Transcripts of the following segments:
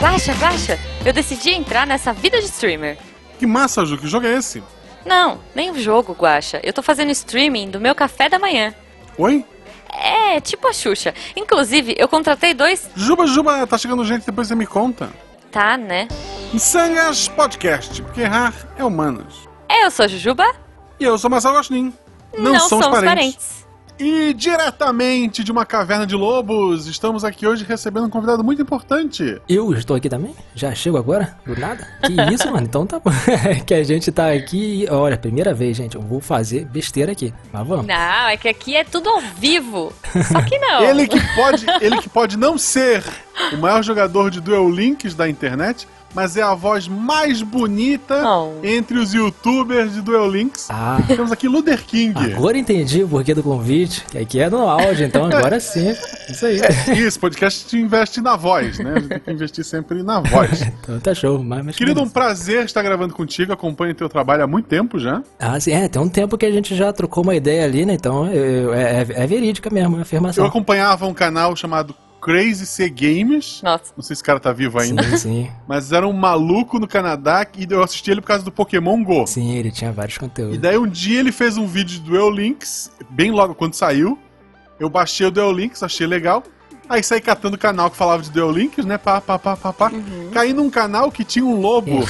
Guaxa, Guaxa, eu decidi entrar nessa vida de streamer. Que massa, Ju, que jogo é esse? Não, nem o jogo, Guaxa. Eu tô fazendo streaming do meu café da manhã. Oi? É, tipo a Xuxa. Inclusive, eu contratei dois. Juba, Juba, tá chegando gente, depois você me conta. Tá, né? Missangas Podcast, porque errar é humanos. Eu sou a Jujuba. E eu sou Marcelo Gostin. Não, Não somos, somos parentes. parentes. E diretamente de uma caverna de lobos, estamos aqui hoje recebendo um convidado muito importante. Eu estou aqui também? Já chego agora? Do nada? Que isso, mano? Então tá bom. que a gente tá aqui. Olha, primeira vez, gente. Eu vou fazer besteira aqui. Mas vamos. Não, é que aqui é tudo ao vivo. Só que não. Ele que pode, ele que pode não ser o maior jogador de Duel Links da internet, mas é a voz mais bonita Oh. entre os youtubers de Duel Links. Ah, Temos aqui Luder King. agora entendi o porquê do convite. Que aqui é no áudio, então agora sim. Isso aí. Isso, podcast te investe na voz, né? A gente tem que investir sempre na voz. Então tá show. Mas, mas Querido, um prazer estar gravando contigo. Acompanho teu trabalho há muito tempo já. Ah, sim. É, tem um tempo que a gente já trocou uma ideia ali, né? Então eu- eu- é, é- é verídica mesmo, é Eu afirmação. acompanhava um canal chamado Crazy C Games. Nossa. Não sei se esse cara tá vivo ainda. Sim, sim. Mas era um maluco no Canadá e eu assisti ele por causa do Pokémon GO. Sim, ele tinha vários E conteúdos. daí um dia ele fez um vídeo de Duel Links, bem logo quando saiu. Eu baixei o Duel Links, achei legal. Aí saí catando o canal que falava de Duel Links, né? Pá, pá, pá, pá, pá. Uhum. Caí num canal que tinha um lobo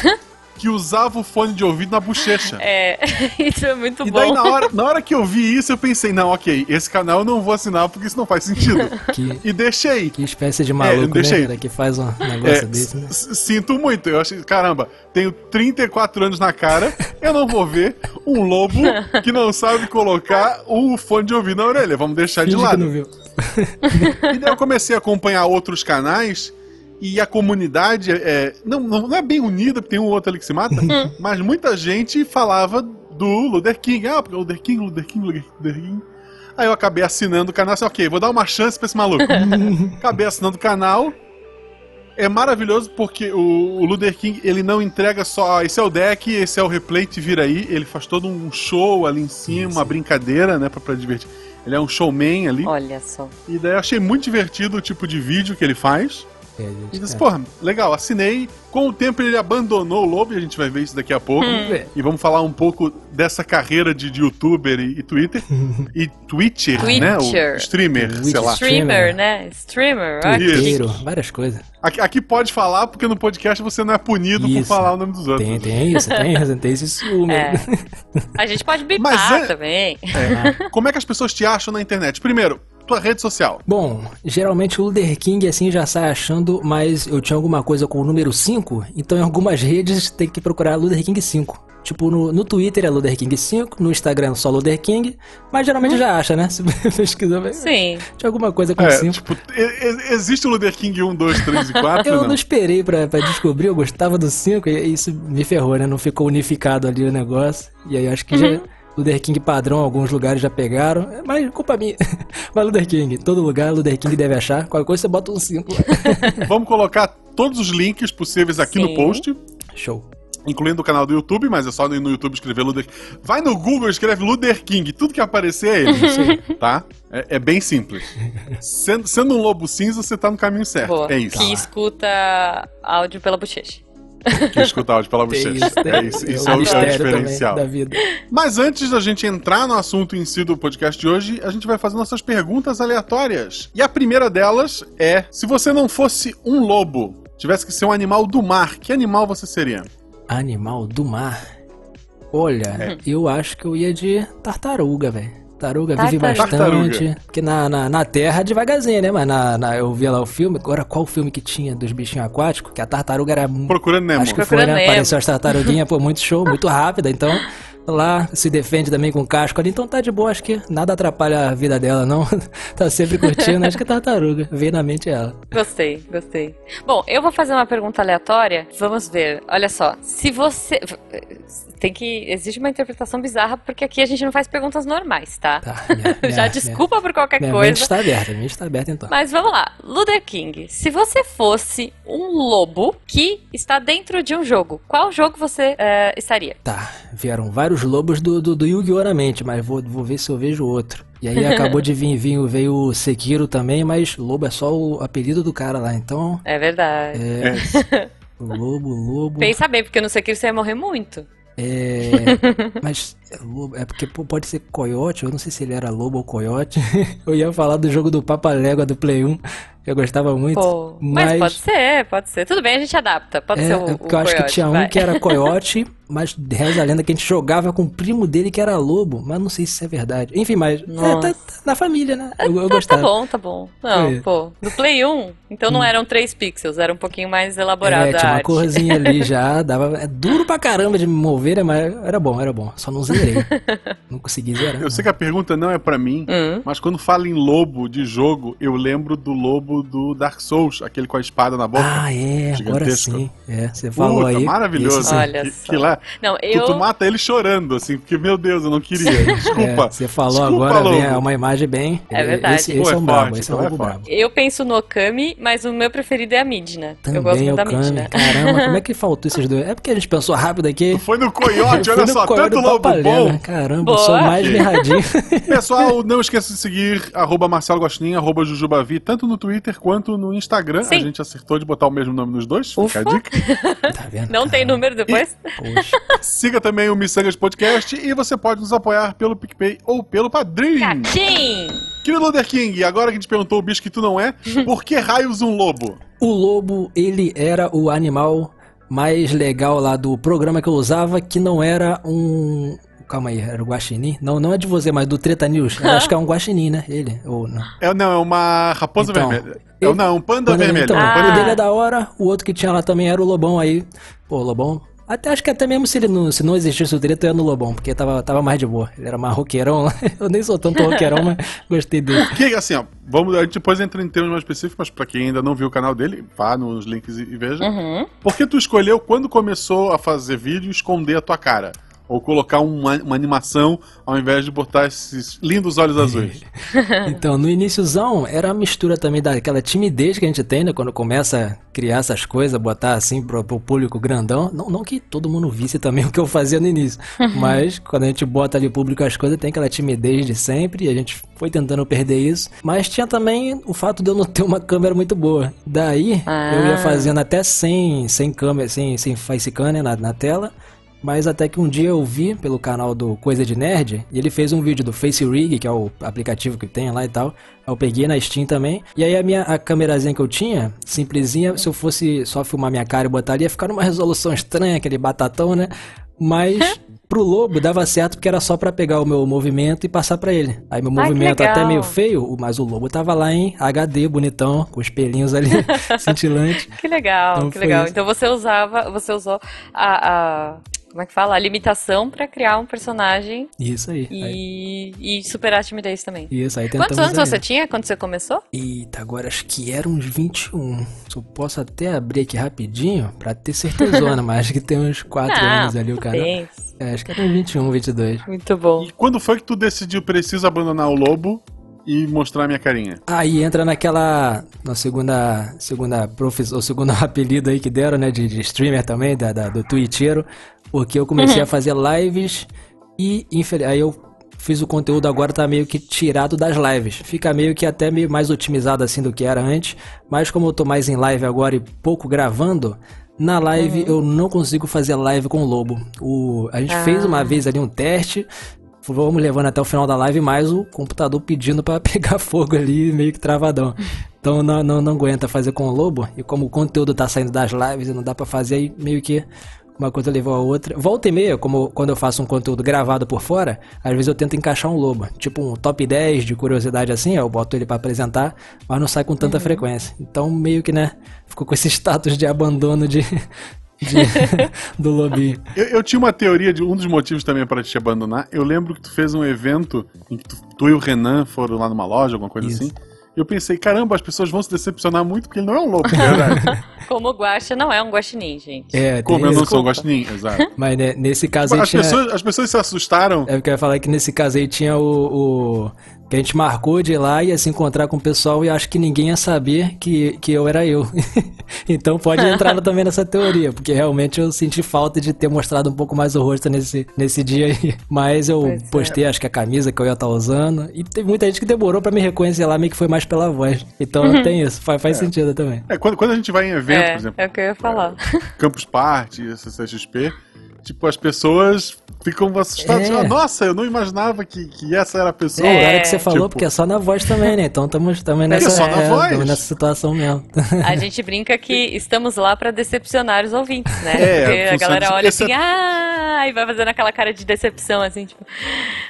que usava o fone de ouvido na bochecha. É, isso é muito E bom. daí, na hora, na hora que eu vi isso, eu pensei, não, ok, esse canal eu não vou assinar porque isso não faz sentido. Que, E deixei. que espécie de maluco, deixa né? cara, Que faz um É, negócio desse, né? sinto muito. Eu achei, caramba, tenho 34 anos na cara, eu não vou ver um lobo que não sabe colocar o fone de ouvido na orelha. Vamos deixar de Finge que lado. não viu. E daí eu comecei a acompanhar outros canais e a comunidade é, não, não, não é bem unida, porque tem um outro ali que se mata, mas muita gente falava do Luther King. Ah, porque Luther King, Luther King, Luther King. Aí eu acabei assinando o canal, assim, ok, vou dar uma chance pra esse maluco. acabei assinando o canal. É maravilhoso porque o, o Luther King, ele não entrega só, ah, esse é o deck, esse é o replay, te vira aí. Ele faz todo um show ali em cima, uma brincadeira, né, pra, pra divertir. Ele é um showman ali. Olha só. E daí eu achei muito divertido o tipo de vídeo que ele faz. É, E é. porra, legal, assinei. Com o tempo ele abandonou o Lobo, e a gente vai ver isso daqui a pouco. E vamos falar um pouco dessa carreira de, de youtuber e, e Twitter. e Twitcher, né? O Twitcher. streamer, Twitch sei lá. Streamer, né? Streamer. Isso. Chique. várias coisas. Aqui, aqui pode falar, porque no podcast você não é punido por Isso. falar o nome dos outros. Tem, tem isso, tem isso, tem esse ciúme. É. A gente pode bipar é- também. É. Como é que as pessoas te acham na internet? Primeiro, tua rede social. Bom, geralmente o Luther King assim já sai achando, mas eu tinha alguma coisa com o número 5, então em algumas redes tem que procurar Luther King 5. Tipo, no, no Twitter é Luther King 5, no Instagram só Luther King, mas geralmente já acha, né? Se pesquisar, vai- Sim. tinha alguma coisa com É, 5. tipo, e- e- existe o Luther King 1, 2, 3 e 4? Eu não? não esperei pra, pra descobrir, eu gostava do 5 e isso me ferrou, né? Não ficou unificado ali o negócio. E aí eu acho que já. Luther King padrão, alguns lugares já pegaram. Mas culpa minha. Mas Luther King, todo lugar Luther King deve achar. Qualquer coisa você bota um 5 lá. Vamos colocar todos os links possíveis aqui no Sim. post. Show. incluindo o canal do YouTube, mas é só no YouTube escrever Luther Vai no Google, escreve Luther King, tudo que aparecer é ele, tá? É, é bem simples. Sendo, sendo um lobo cinza, você tá no caminho certo. Boa. É isso. Que escuta áudio pela bochecha. Que escuta áudio pela bochecha. É isso, isso é o, é o diferencial. também da vida. Mas antes da gente entrar no assunto em si do podcast de hoje, a gente vai fazer nossas perguntas aleatórias. E a primeira delas é: se você não fosse um lobo, tivesse que ser um animal do mar, que animal você seria? Animal do mar. Olha, eu acho que eu ia de tartaruga, velho. Tartaruga vive bastante. Tartaruga. Porque na, na, na terra devagarzinho, né? Mas na, na- eu via lá o filme. Agora, qual filme que tinha dos bichinhos aquáticos? Que a tartaruga era muito. Procurando Nemo. Acho que foi, Procurando né? Nemo. Apareceu as tartaruguinhas, pô, muito show, muito rápida. Então, lá se defende também com casco ali. Então tá de boa, acho que nada atrapalha a vida dela, não. tá sempre curtindo. Acho que é tartaruga. Veio na mente ela. Gostei, gostei. Bom, eu vou fazer uma pergunta aleatória. Vamos ver. Olha só. Se você. Tem que. Existe uma interpretação bizarra, porque aqui a gente não faz perguntas normais, tá? Tá, minha, minha, Já desculpa por qualquer minha, minha coisa. mente está aberta, minha mente está aberta então. Mas vamos lá, Luther King, se você fosse um lobo que está dentro de um jogo, qual jogo você eh, estaria? Tá, vieram vários lobos do, do, do Yu-Gi-Oh! na mente, mas vou, vou ver se eu vejo outro. E aí acabou de vir, vir veio o Sekiro também, mas lobo é só o apelido do cara lá, então. É verdade. É. Lobo, lobo. Pensa bem, porque no Sekiro você ia morrer muito. É. Mas é é porque pô, pode ser coiote, eu não sei se ele era lobo ou coiote. Eu ia falar do jogo do Papa Légua do Play 1, que eu gostava muito. Pô, mas... mas pode ser, pode ser. Tudo bem, a gente adapta. Pode É, ser o, é o eu acho que coiote, tinha um vai. que era coiote, mas reza a lenda que a gente jogava com o primo dele que era lobo, mas não sei se isso é verdade. Enfim, mas é, tá, tá na família, né? Eu, eu Tá, tá gostava. bom, tá bom. Não, É. pô, no Play 1, então não eram 3 pixels, era um pouquinho mais elaborada É, a tinha uma arte. corzinha ali já, dava. É duro pra caramba de me mover? Mas era bom, era bom. Só não zerei. não consegui zerar. Eu sei que a pergunta não é pra mim, Hum. mas quando fala em lobo de jogo, eu lembro do lobo do Dark Souls, aquele com a espada na boca. Ah, é, agora Gigantesco. sim. É, você falou Puta, aí. maravilhoso. esse. Olha que, só. que lá, Não, tu, eu. tu mata ele chorando, assim, porque, meu Deus, eu não queria. É, Desculpa. você falou Desculpa, agora, é uma imagem bem. É verdade. Esse, esse Pô, é é um brabo, forte, esse é um então é lobo brabo. Eu penso no Okami, mas o meu preferido é a Midna. eu gosto Também é muito da. Midna. Caramba, como é que faltou esses dois? É porque a gente pensou rápido aqui. Tu foi no coiote, Eu olha só, Coyote tanto do lobo bom. Caramba, Boa. eu sou mais mirradinho. Pessoal, não esqueça de seguir arroba Marcelo Gostinho, arroba Jujubavi, tanto no Twitter quanto no Instagram. Sim. A gente acertou de botar o mesmo nome nos dois, fica Ufa. a dica. tá vendo? Não tem Caramba. número depois? Poxa. Siga também o Missangas Podcast e você pode nos apoiar pelo PicPay ou pelo Padrim. Catim! Querido Luther King, agora que a gente perguntou o bicho que tu não é, por que raios um lobo? O lobo, ele era o animal mais legal lá do programa que eu usava, que não era um. Calma aí, era o Guaxinim? Não, não é de você, mas do Treta News. Eu acho que é um Guaxinim, né? Ele, ou não. É, não, é uma raposa Então, vermelha. ele- É, não, um panda Quando- vermelho. Então, um Ah. panda o dele é da hora, o outro que tinha lá também era o Lobão aí. Pô, o Lobão. Até acho que até mesmo se ele não, se não existisse o treta, eu ia no Lobão, porque tava, tava mais de boa. Ele era mais roqueirão lá. Eu nem sou tanto roqueirão, mas gostei dele. Que, assim, ó, vamos, a gente depois entra em termos mais específicos, mas pra quem ainda não viu o canal dele, vá nos links e, e veja. Uhum. Por que tu escolheu, quando começou a fazer vídeo, esconder a tua cara? Ou colocar uma, uma animação ao invés de botar esses lindos olhos azuis? Então, no iníciozão, era a mistura também daquela timidez que a gente tem, né? Quando começa a criar essas coisas, botar assim pro, pro público grandão. Não, não que todo mundo visse também o que eu fazia no início. Mas quando a gente bota ali público as coisas, tem aquela timidez de sempre. E a gente foi tentando perder isso. Mas tinha também o fato de eu não ter uma câmera muito boa. Daí, eu ia Ah. fazendo até sem, sem câmera, sem, sem facecam né, na, na tela. Mas até que um dia eu vi pelo canal do Coisa de Nerd, e ele fez um vídeo do Face Rig, que é o aplicativo que tem lá e tal. Eu peguei na Steam também. E aí a minha a câmerazinha que eu tinha, simplesinha, se eu fosse só filmar minha cara e botar ali, ia ficar numa resolução estranha, aquele batatão, né? Mas pro lobo dava certo porque era só pra pegar o meu movimento e passar pra ele. Aí meu Ai, movimento até legal. meio feio, mas o lobo tava lá em HD, bonitão, com os pelinhos ali cintilantes. Que legal, Então que legal. isso. Então você usava, você usou a, a- como é que fala? A limitação pra criar um personagem Isso aí. aí e, e superar a timidez também. isso aí Quantos anos aí. você tinha quando você começou? Eita, agora acho que era uns 21. Eu posso até abrir aqui rapidinho pra ter certezona, mas acho que tem uns 4 Ah, anos ali o canal. bem. É, acho que era uns 21, 22. Muito bom. E quando foi que tu decidiu preciso abandonar o lobo e mostrar minha carinha? Aí entra naquela. Na segunda. Segunda profissão, o segundo apelido aí que deram, né? De, de streamer também, da, da- do Twitcheiro. Porque eu comecei a fazer lives e infel- aí eu fiz o conteúdo agora tá meio que tirado das lives. Fica meio que até meio mais otimizado assim do que era antes. Mas como eu tô mais em live agora e pouco gravando. Na live eu não consigo fazer live com o Lobo. O, a gente Ah. fez uma vez ali um teste, Vamos levando até o final da live, mais o computador pedindo pra pegar fogo ali, meio que travadão. Então não, não, não aguenta fazer com o Lobo. E como o conteúdo tá saindo das lives e não dá pra fazer, aí meio que uma coisa levou a outra. Volta e meia, como quando eu faço um conteúdo gravado por fora, às vezes eu tento encaixar um Lobo. Tipo um top 10 de curiosidade assim, eu boto ele pra apresentar, mas não sai com tanta frequência. Então meio que, né, ficou com esse status de abandono de... de- do lobinho. Eu, eu tinha uma teoria de um dos motivos também para te abandonar. Eu lembro que tu fez um evento em que tu, tu e o Renan foram lá numa loja, alguma coisa Isso. assim. Eu pensei, caramba, as pessoas vão se decepcionar muito porque ele não é um lobo, verdade. Como o Guaxa não é um guaxinim, gente. É, Como eu não isso. sou um guaxinim, exato. Mas né, nesse caso aí As tinha... pessoas, as pessoas se assustaram. É porque eu ia falar que nesse caso aí tinha o, o- que a gente marcou de ir lá e ia se encontrar com o pessoal e acho que ninguém ia saber que, que eu era eu. então pode entrar também nessa teoria, porque realmente eu senti falta de ter mostrado um pouco mais o rosto nesse, nesse dia aí. Mas eu Pois é. postei, acho que a camisa que eu ia estar usando. E teve muita gente que demorou pra me reconhecer lá, meio que foi mais pela voz. Então tem isso, faz, faz sentido também. É, quando, quando a gente vai em evento, É, por exemplo, é o que eu ia falar. Campus Party, CCXP, tipo, as pessoas ficam assustadas. É. Ah, Nossa, eu não imaginava que, que essa era a pessoa. É, agora que você falou, tipo- porque é só na voz também, né? Então estamos também nessa, só na é, voz. tamo nessa situação mesmo. A gente brinca que estamos lá pra decepcionar os ouvintes, né? É, Porque a galera olha Esse assim, ah, e vai fazendo aquela cara de decepção, assim, tipo,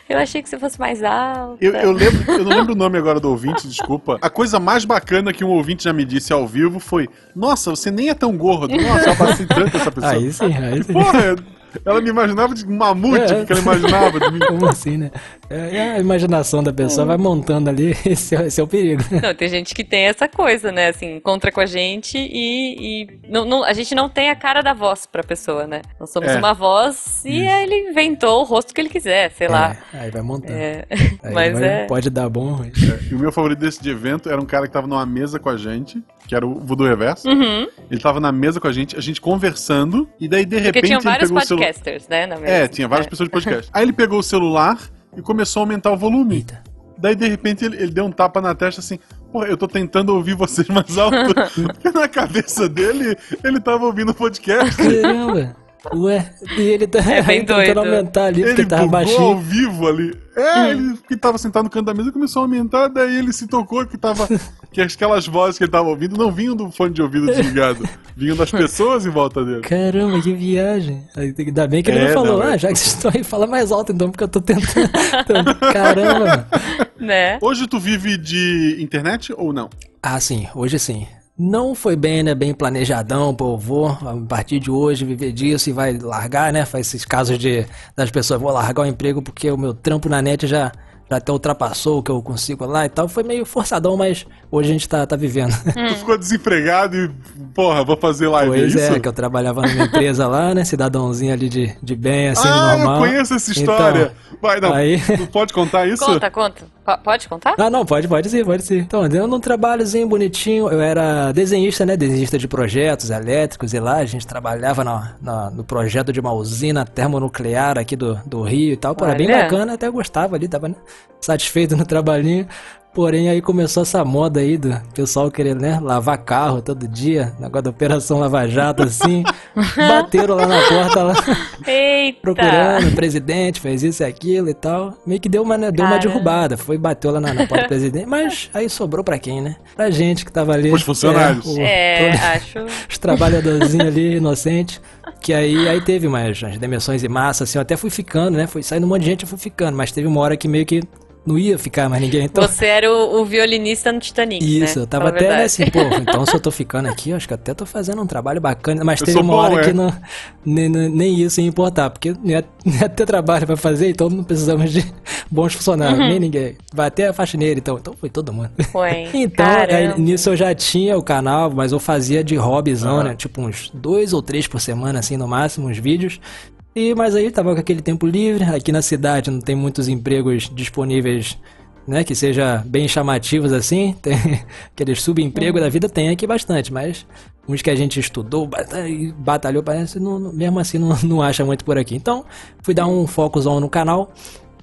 eu achei que você fosse mais alta. Eu, eu lembro, eu não lembro o nome agora do ouvinte, desculpa. A coisa mais bacana que um ouvinte já me disse ao vivo foi: Nossa, você nem é tão gordo. Nossa, eu abacei tanto essa pessoa. Aí sim, aí sim. Porra, ela me imaginava de mamute, É. que ela imaginava de mim. Como assim, né? É, é a imaginação da pessoa vai montando ali, esse é, esse é o perigo. Não, tem gente que tem essa coisa, né? Assim, encontra com a gente e, e não, não- a gente não tem a cara da voz pra pessoa, né? Nós somos É. uma voz e Isso. ele inventou o rosto que ele quiser, sei lá. É, aí vai montando. É, Aí mas vai- é. Pode dar bom, ruim. E o meu favorito desse de evento era um cara que tava numa mesa com a gente, que era o Voodoo Reverso. Uhum, Ele tava na mesa com a gente, a gente conversando, e daí de porque repente tinham ele vários pegou o celular. podcasters, né? Na É, mesa. tinha várias É. pessoas de podcast. Aí ele pegou o celular e começou a aumentar o volume. Eita. Daí, de repente, ele, ele deu um tapa na testa assim: Porra, eu tô tentando ouvir vocês mais alto. Porque na cabeça dele, ele tava ouvindo o podcast. Caramba! Ué, e ele tá É bem tentando doido. aumentar ali, porque Ele tava bugou ao baixinho. vivo ali. É, ele que tava sentado no canto da mesa começou a aumentar, daí ele se tocou que tava. que aquelas vozes que ele tava ouvindo não vinham do fone de ouvido desligado, vinham das pessoas em volta dele. Caramba, que viagem. Aí, Ainda bem que ele É, não falou, não, é. ah, já que vocês estão aí, fala mais alto então, porque eu tô tentando. Então, Caramba! Né? Hoje tu vive de internet ou não? Ah, sim, hoje sim. Não foi bem, né? Bem planejadão, pô, vou a partir de hoje viver disso e vai largar, né? Faz esses casos de das pessoas, vou largar o emprego porque o meu trampo na net já até ultrapassou o que eu consigo lá e tal. Foi meio forçadão, mas hoje a gente tá, tá vivendo. Tu ficou desempregado e, porra, vou fazer live, Pois é isso? é, que eu trabalhava numa empresa lá, né? Cidadãozinho ali de, de bem, assim, ah, normal. eu conheço essa história. Vai, não. aí- Tu pode contar isso? Conta, conta. Po- Pode contar? Ah, não, pode, pode sim, pode sim. Então, deu num trabalhozinho bonitinho. Eu era desenhista, né? Desenhista de projetos elétricos e lá a gente trabalhava na, na- no projeto de uma usina termonuclear aqui do, do Rio e tal. Pô, era bem bacana, até gostava ali, tava né, satisfeito no trabalhinho. Porém, aí começou essa moda aí do pessoal querendo, né, lavar carro todo dia, negócio da Operação Lava Jato, assim. Bateram lá na porta, lá, Eita! procurando o presidente, fez isso e aquilo e tal. Meio que deu uma, né, deu uma derrubada, foi, bateu lá na, na porta do presidente, mas aí sobrou pra quem, né? Pra gente que tava ali. Os funcionários. o- É, todo- acho. os trabalhadorzinhos ali, inocentes. Que aí, aí teve umas, umas demissões em massa, assim, eu até fui ficando, né? Foi saindo um monte de gente, eu fui ficando, mas teve uma hora que meio que não ia ficar mais ninguém. Então, Você era o, o violinista no Titanic, isso, né? eu tava Fala até né, verdade. assim, pô, então se eu tô ficando aqui, eu acho que até tô fazendo um trabalho bacana, mas Eu teve uma bom, hora é. que não, nem, nem- isso ia importar, porque não ia, não ia ter trabalho pra fazer, então não precisamos de bons funcionários, Uhum. nem ninguém. Vai até a faxineira, então, então foi todo mundo. Foi. Então, aí, nisso eu já tinha o canal, mas eu fazia de hobbyzão, né? Tipo uns dois ou três por semana, assim, no máximo, uns vídeos. E, mas aí tava com aquele tempo livre, aqui na cidade não tem muitos empregos disponíveis, né? Que seja bem chamativos assim. Tem aqueles subempregos da vida, tem aqui bastante, mas uns que a gente estudou bata- batalhou, parece, não, mesmo assim não, não acha muito por aqui. Então, fui dar um focozão no canal.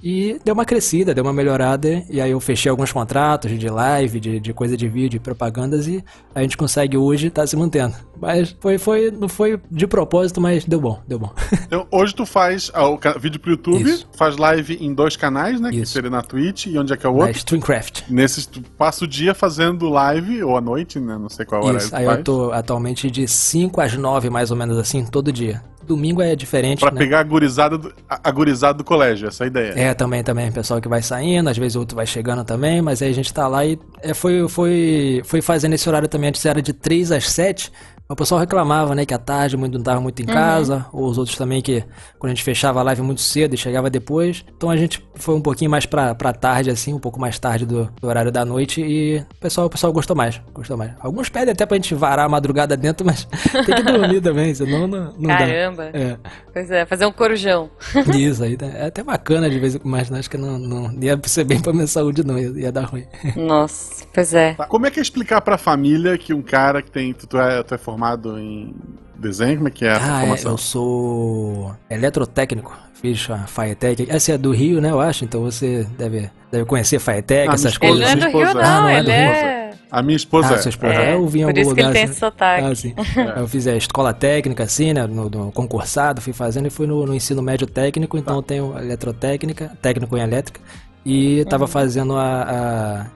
E deu uma crescida, deu uma melhorada, e aí eu fechei alguns contratos de live, de, de coisa de vídeo, propagandas, e a gente consegue hoje estar se mantendo. Mas foi, foi, não foi de propósito, mas deu bom, deu bom. Então, hoje tu faz ah, o ca- vídeo pro YouTube, Isso. faz live em dois canais, né? Que Isso. seria na Twitch e onde é que é o Na outro. Streamcraft. Nesses, tu passa o dia fazendo live, ou à noite, né? Não sei qual hora Isso, aí eu tô atualmente de 5 às 9, mais ou menos assim, todo dia. Domingo é diferente, Pra né? pegar a gurizada, do, a gurizada do colégio, essa é a ideia. É, também, também, pessoal que vai saindo, às vezes outro vai chegando também, mas aí a gente tá lá e é, foi, foi, foi fazendo esse horário também, antes era de 3 às 7, O pessoal reclamava, né, que à tarde muito, não estava muito em casa, ou os outros também que quando a gente fechava a live muito cedo e chegava depois. Então a gente foi um pouquinho mais pra, pra tarde, assim, um pouco mais tarde do, do horário da noite e o pessoal, o pessoal gostou mais, gostou mais. Alguns pedem até pra gente varar a madrugada dentro, mas tem que dormir também, senão não, não dá. Caramba. É, Pois é, fazer um corujão. isso aí, é até bacana de vez em quando, mas acho que não, não ia ser bem pra minha saúde não, ia, ia dar ruim. Nossa, pois é. Tá, Como é que é explicar pra família que um cara que tem. Tu, tu é, tu é formado em desenho? Como é que é Ah, é, formação? eu sou eletrotécnico, fiz a Faetec. Essa é do Rio, né, eu acho, então você deve, deve conhecer Faetec, Ah, essas minha Ele coisas. não é do Rio, esposa. não, Ah, não é do ele Rio. é. A minha esposa Ah, é. sua esposa. É, É, eu vi em por algum isso que ele lugar. tem assim. esse sotaque. Ah, sim. Eu fiz a escola técnica, assim, né? No, no concursado, fui fazendo e fui no, no ensino médio técnico, então eu tenho eletrotécnica, técnico em elétrica, e Uhum. tava fazendo a,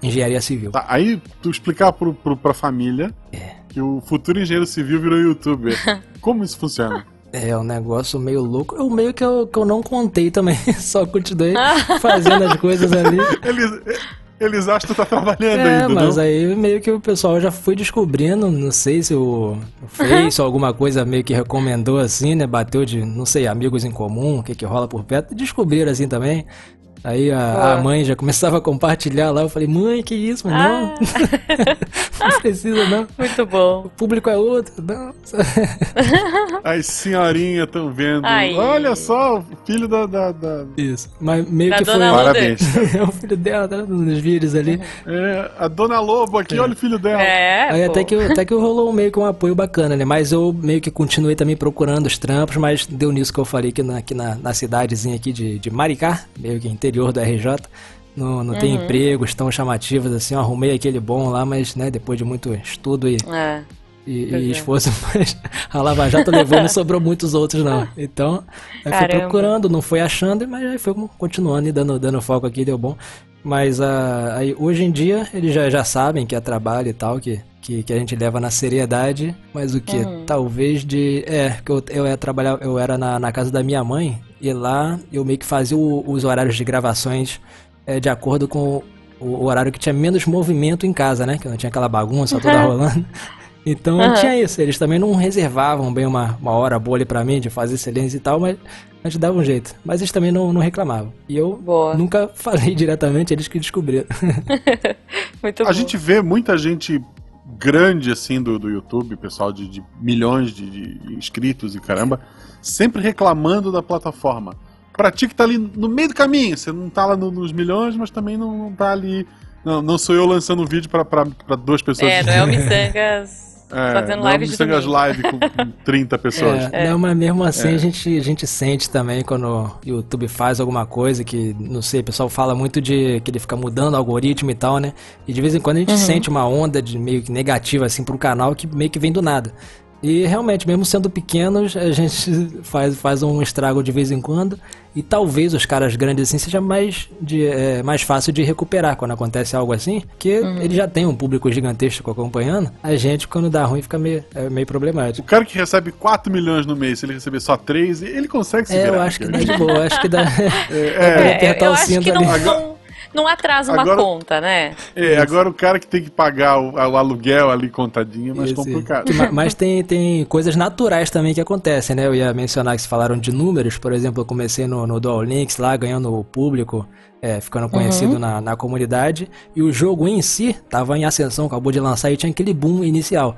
a engenharia civil. Tá, aí tu explicar pro, pro, pra família É. que o futuro engenheiro civil virou youtuber. Como isso funciona? É um negócio meio louco. Eu meio que eu, que eu não contei também, só continuei fazendo as coisas ali. Eles, eles acham que tu tá trabalhando É, ainda, mas não? aí meio que o pessoal já foi descobrindo, não sei se o o Face ou alguma coisa meio que recomendou assim, né? Bateu de, não sei, amigos em comum, o que que rola por perto. Descobriram assim também. Aí a, a mãe já começava a compartilhar lá. Eu falei, mãe, que isso? Mas Ah, não, não precisa não. muito bom. O público é outro, não. As senhorinhas estão vendo. Ai. Olha só, o filho da. da, da- Isso. Mas meio Da que foi. Parabéns. é o filho dela, tá nos vídeos ali. É, a dona Lobo aqui, olha o filho dela. É, Aí pô. até que, até que rolou meio que um apoio bacana, né? Mas eu meio que continuei também procurando os trampos, mas deu nisso que eu falei que na, aqui na, na cidadezinha aqui de, de Maricá, meio que interior do RJ. Não, não tem empregos tão chamativos assim, eu arrumei aquele bom lá, mas né, depois de muito estudo e, É. e, e é. esforço, mas a Lava Jato levou, não sobrou muitos outros não. Então, aí fui procurando, não foi achando, mas aí foi continuando e dando, dando foco aqui, deu bom. Mas ah, aí, hoje em dia eles já, já sabem que é trabalho e tal, que, que, que a gente leva na seriedade, mas o que? Uhum. Talvez de. É, que eu, eu, ia trabalhar, eu era na, na casa da minha mãe e lá eu meio que fazia o- os horários de gravações é, de acordo com o, o horário que tinha menos movimento em casa, né? Que não tinha aquela bagunça toda rolando. Então Uhum. tinha isso, eles também não reservavam bem uma, uma hora boa ali pra mim de fazer silêncio e tal, mas a gente dava um jeito. Mas eles também não, não reclamavam. E eu Boa. nunca falei diretamente, eles que descobriram. Muito bom. A gente vê muita gente grande assim do, do YouTube, pessoal de, de milhões de, de inscritos e caramba, sempre reclamando da plataforma. Pra ti que tá ali no meio do caminho, você não tá lá no- nos milhões, mas também não, não tá ali. Não, não sou eu lançando um vídeo pra duas pessoas. É, não é o Missangas É, fazendo não é live de domingo. live com, com 30 pessoas. É, Não, mas mesmo assim É. a, gente, a gente sente também quando o YouTube faz alguma coisa que, não sei, o pessoal fala muito de que ele fica mudando o algoritmo e tal, né? E de vez em quando a gente sente uma onda de meio que negativa assim pro canal que meio que vem do nada. E realmente, mesmo sendo pequenos, a gente faz, faz um estrago de vez em quando. E talvez os caras grandes assim seja mais, de, é, mais fácil de recuperar quando acontece algo assim, que ele já tem um público gigantesco acompanhando. A gente, quando dá ruim, fica meio, é meio problemático. O cara que recebe 4 milhões no mês, se ele receber só 3, ele consegue se É, virar. eu acho que dá de boa, acho que dá. É, apertar eu o acho cinto que não, ali. Não, atrasa uma Agora- conta, né? É, agora o cara que tem que pagar o, o aluguel ali contadinho é mais Esse- complicado. que ma- Mas tem, tem coisas naturais também que acontecem, né? Eu ia mencionar que se falaram de números, por exemplo, eu comecei no, no Dual Links lá, ganhando o público, é, ficando conhecido na, na comunidade, e o jogo em si tava em ascensão, acabou de lançar e tinha aquele boom inicial.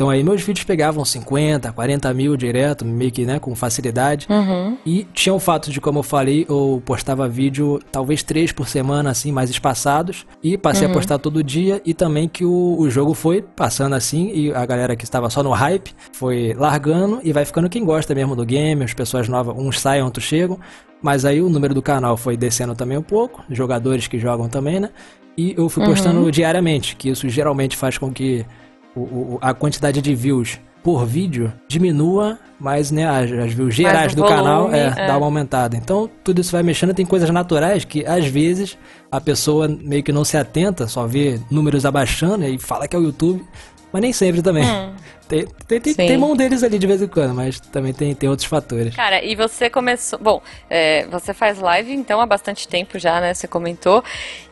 Então aí meus vídeos pegavam 50, 40 mil direto, meio que né, com facilidade. Uhum. E tinha o fato de, como eu falei, eu postava vídeo talvez três por semana, assim, mais espaçados. E passei a postar todo dia. E também que o, o jogo foi passando assim. E a galera que estava só no hype foi largando. E vai ficando quem gosta mesmo do game. As pessoas novas, uns saem, outros chegam. Mas aí o número do canal foi descendo também um pouco. Jogadores que jogam também, né? E eu fui postando diariamente. Que isso geralmente faz com que o- o- a quantidade de views por vídeo diminua, mas né, as, as views gerais do canal é, é. dá uma aumentada. Então tudo isso vai mexendo, tem coisas naturais que às vezes a pessoa meio que não se atenta, só vê números abaixando e fala que é o YouTube, mas nem sempre também. Hum. Tem, tem, tem, tem, mão deles ali de vez em quando, mas também tem, tem outros fatores. Cara, e você começou. Bom, é, você faz live então há bastante tempo já, né? Você comentou.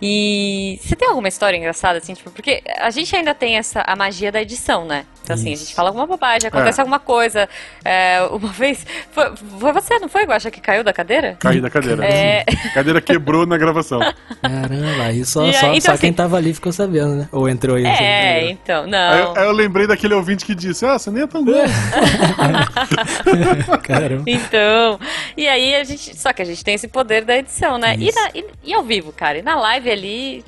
E você tem alguma história engraçada, assim, tipo, porque a gente ainda tem essa a magia da edição, né? Então, assim, Isso. a gente fala alguma bobagem, acontece é. alguma coisa. É, uma vez. Foi, foi, você, não foi, Guaxa, que caiu da cadeira? Caí da cadeira. É... A cadeira quebrou na gravação. Caramba, aí só, e, só, então, só assim, quem tava ali ficou sabendo, né? Ou entrou aí. É, então, não. Aí, aí, eu lembrei daquele ouvinte que disse: Ah, você nem é tão. Caramba. Então, e aí a gente. Só que a gente tem esse poder da edição, né? E, na, e, e ao vivo, cara. E na live ali.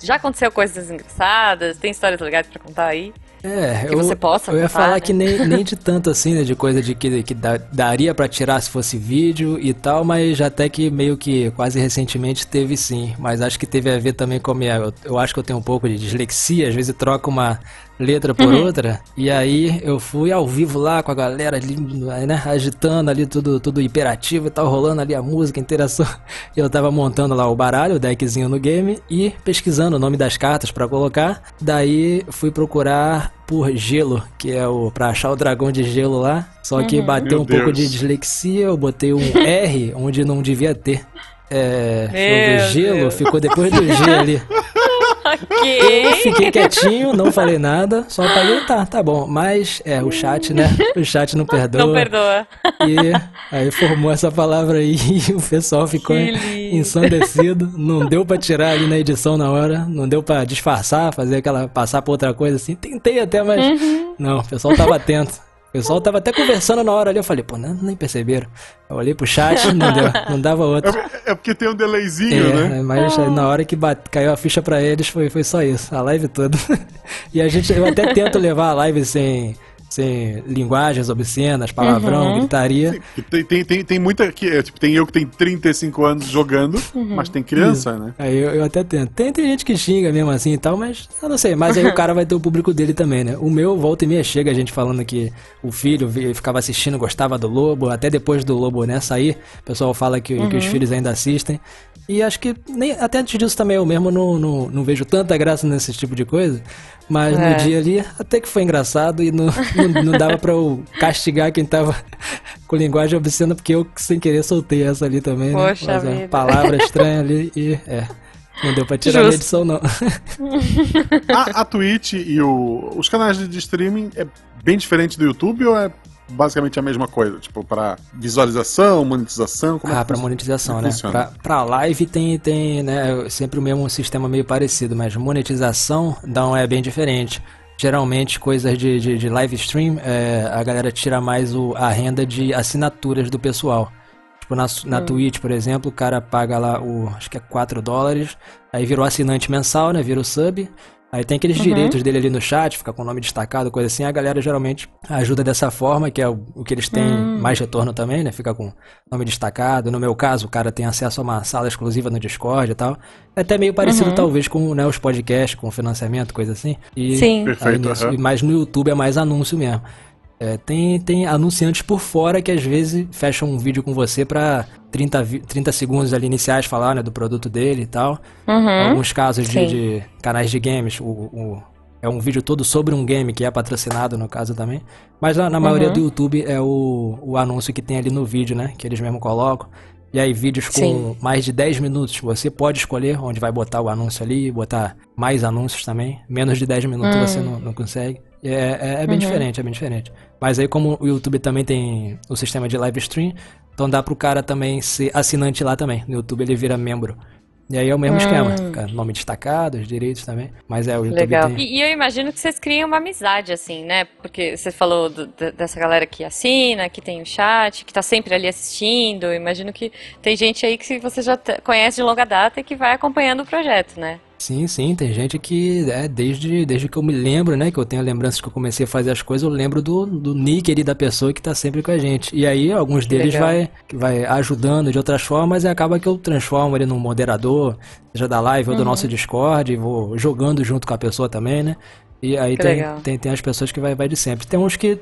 Já aconteceu coisas engraçadas? Tem histórias legais pra contar aí? É, que eu, você possa. Eu ia falar né? que nem, nem de tanto assim, né? De coisa de que, que daria para tirar se fosse vídeo e tal, mas até que meio que quase recentemente teve sim. Mas acho que teve a ver também com a minha. Eu, eu acho que eu tenho um pouco de dislexia, às vezes troco uma letra por uhum. outra. E aí eu fui ao vivo lá com a galera ali, né, agitando ali tudo, tudo hiperativo e tal, rolando ali a música, a interação. Eu tava montando lá o baralho, o deckzinho no game e pesquisando o nome das cartas para colocar. Daí fui procurar por gelo, que é o para achar o dragão de gelo lá. Só que uhum. bateu Meu um Deus. pouco de dislexia, eu botei um R onde não devia ter. É, do gelo, Deus. ficou depois do G ali. ok. Fiquei quietinho, não falei nada, só falei, tá, tá bom. Mas, é, o chat, né? O chat não perdoa. Não perdoa. E aí formou essa palavra aí e o pessoal ficou ensandecido. Não deu pra tirar ali na edição na hora, não deu pra disfarçar, fazer aquela, passar pra outra coisa assim. Tentei até, mas uhum. não, o pessoal tava atento. O pessoal tava até conversando na hora ali, eu falei, pô, não, nem perceberam. Eu olhei pro chat, não deu, não dava outro. É, é porque tem um delayzinho, é, né? Mas ah. na hora que bate, caiu a ficha pra eles, foi, foi só isso, a live toda. e a gente, eu até tento levar a live sem sem linguagens obscenas, palavrão, uhum. gritaria. Sim, tem, tem, tem, tem muita que, é, tipo, tem eu que tem 35 anos jogando, uhum. mas tem criança, Isso. né? Aí eu, eu, até tento. Tem, tem gente que xinga mesmo assim e tal, mas eu não sei. Mas aí o cara vai ter o público dele também, né? O meu, volta e meia, chega a gente falando que o filho ficava assistindo, gostava do Lobo, até depois do Lobo, né, sair, o pessoal fala que, uhum. que os uhum. filhos ainda assistem. E acho que nem, até antes disso também eu mesmo não, não, não vejo tanta graça nesse tipo de coisa. Mas é. no dia ali até que foi engraçado e não, não, não dava pra eu castigar quem tava com linguagem obscena, porque eu sem querer soltei essa ali também, né? Poxa Mas, vida. palavra estranha ali e é. Não deu pra tirar Justo. a edição, não. a, a Twitch e o, os canais de streaming é bem diferente do YouTube ou é basicamente a mesma coisa, tipo, para visualização, monetização? Como é ah, é para monetização, né? Pra, pra live tem, tem né, sempre o mesmo sistema meio parecido, mas monetização não é bem diferente. Geralmente, coisas de, de, de live stream, é, a galera tira mais o, a renda de assinaturas do pessoal. Tipo, na, na hum. Twitch, por exemplo, o cara paga lá o, acho que é 4 dólares, aí virou assinante mensal, né? Virou sub. Aí tem aqueles uhum. direitos dele ali no chat, fica com o nome destacado, coisa assim. A galera geralmente ajuda dessa forma, que é o, o que eles têm uhum. mais retorno também, né? Fica com nome destacado. No meu caso, o cara tem acesso a uma sala exclusiva no Discord e tal. É até meio parecido, uhum. talvez, com né, os podcasts, com financiamento, coisa assim. E, Sim. Perfeito. Aí, mas no YouTube é mais anúncio mesmo. É, tem, tem anunciantes por fora que às vezes fecham um vídeo com você pra 30, 30 segundos ali iniciais falar né, do produto dele e tal. Uhum. Alguns casos de, de, canais de games, o, o, é um vídeo todo sobre um game que é patrocinado no caso também. Mas na, na uhum. maioria do YouTube é o, o anúncio que tem ali no vídeo, né? Que eles mesmo colocam. E aí, vídeos com Sim. mais de 10 minutos, você pode escolher onde vai botar o anúncio ali, botar mais anúncios também. Menos de 10 minutos hum. você não, não consegue. É, é, é bem uhum. diferente, é bem diferente. Mas aí, como o YouTube também tem o sistema de live stream, então dá pro cara também ser assinante lá também. No YouTube ele vira membro. E aí é o mesmo hum. esquema, cara, nome destacado, os direitos também. Mas é o YouTube Legal. Tem... E, e, eu imagino que vocês criam uma amizade, assim, né? Porque você falou do, dessa galera que assina, que tem o chat, que tá sempre ali assistindo. Eu imagino que tem gente aí que você já conhece de longa data e que vai acompanhando o projeto, né? Sim, sim, tem gente que, é, desde, desde que eu me lembro, né, que eu tenho lembranças que eu comecei a fazer as coisas, eu lembro do, do nick ali da pessoa que tá sempre com a gente. E aí, alguns deles vai, vai ajudando de outras formas e acaba que eu transformo ele num moderador, seja da live ou do uhum. nosso Discord, vou jogando junto com a pessoa também, né? E aí tem, tem, tem, as pessoas que vai, vai de sempre. Tem uns que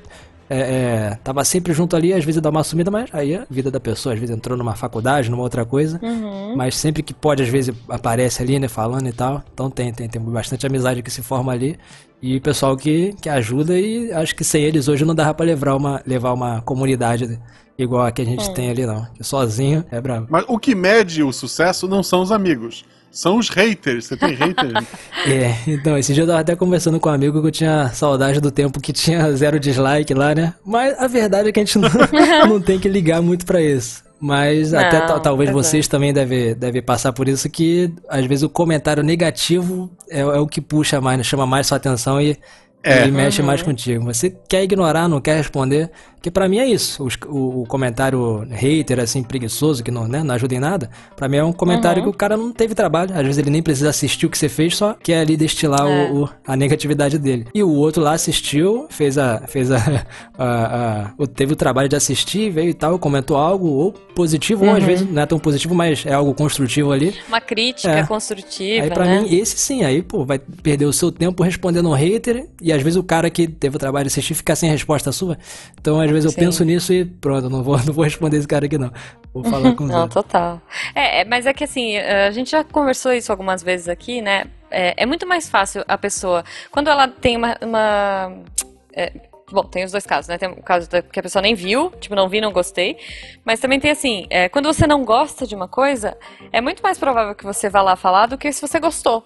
é, é, tava sempre junto ali, às vezes dá uma sumida, mas aí a vida da pessoa, às vezes entrou numa faculdade, numa outra coisa. Uhum. Mas sempre que pode, às vezes aparece ali, né, falando e tal. Então tem, tem, tem bastante amizade que se forma ali. E pessoal que, que ajuda e acho que sem eles hoje não dava pra levar uma, levar uma comunidade igual a que a gente É. tem ali, não. Que sozinho é brabo. Mas o que mede o sucesso não são os amigos, são os haters. Você tem haters? É, então, esse dia eu tava até conversando com um amigo que eu tinha saudade do tempo que tinha zero dislike lá, né? Mas a verdade é que a gente não, não tem que ligar muito pra isso. Mas até Não, ta- talvez é. vocês também devem deve passar por isso que às vezes o comentário negativo é, é o que puxa mais, né? chama mais sua atenção e, É. e mexe Uhum. mais contigo. Você quer ignorar, não quer responder, que pra mim é isso. Os- o, o comentário hater, assim, preguiçoso, que não, né, não ajuda em nada, pra mim é um comentário Uhum. que o cara não teve trabalho. Às vezes ele nem precisa assistir o que você fez, só quer ali destilar o- É. o- a negatividade dele. E o outro lá assistiu, fez a. fez a, a- a- o- teve o trabalho de assistir, veio e tal, comentou algo, ou positivo, ou às Uhum. vezes não é tão positivo, mas é algo construtivo ali. Uma crítica É. construtiva, Aí pra né? mim, esse sim, aí, pô, vai perder o seu tempo respondendo um hater, e às vezes o cara que teve o trabalho de assistir fica sem resposta sua. Então, às vezes eu Sim. penso nisso e pronto, não vou, não vou responder esse cara aqui não. Vou falar com Não, total. É, é, mas é que assim, eh, a gente já conversou isso algumas vezes aqui, né? É, é muito mais fácil a pessoa, quando ela tem uma. uma- é, bom, tem os dois casos, né? Tem o caso da, que a pessoa nem viu, tipo, não vi, não gostei. Mas também tem assim, é, quando você não gosta de uma coisa, é muito mais provável que você vá lá falar do que se você gostou.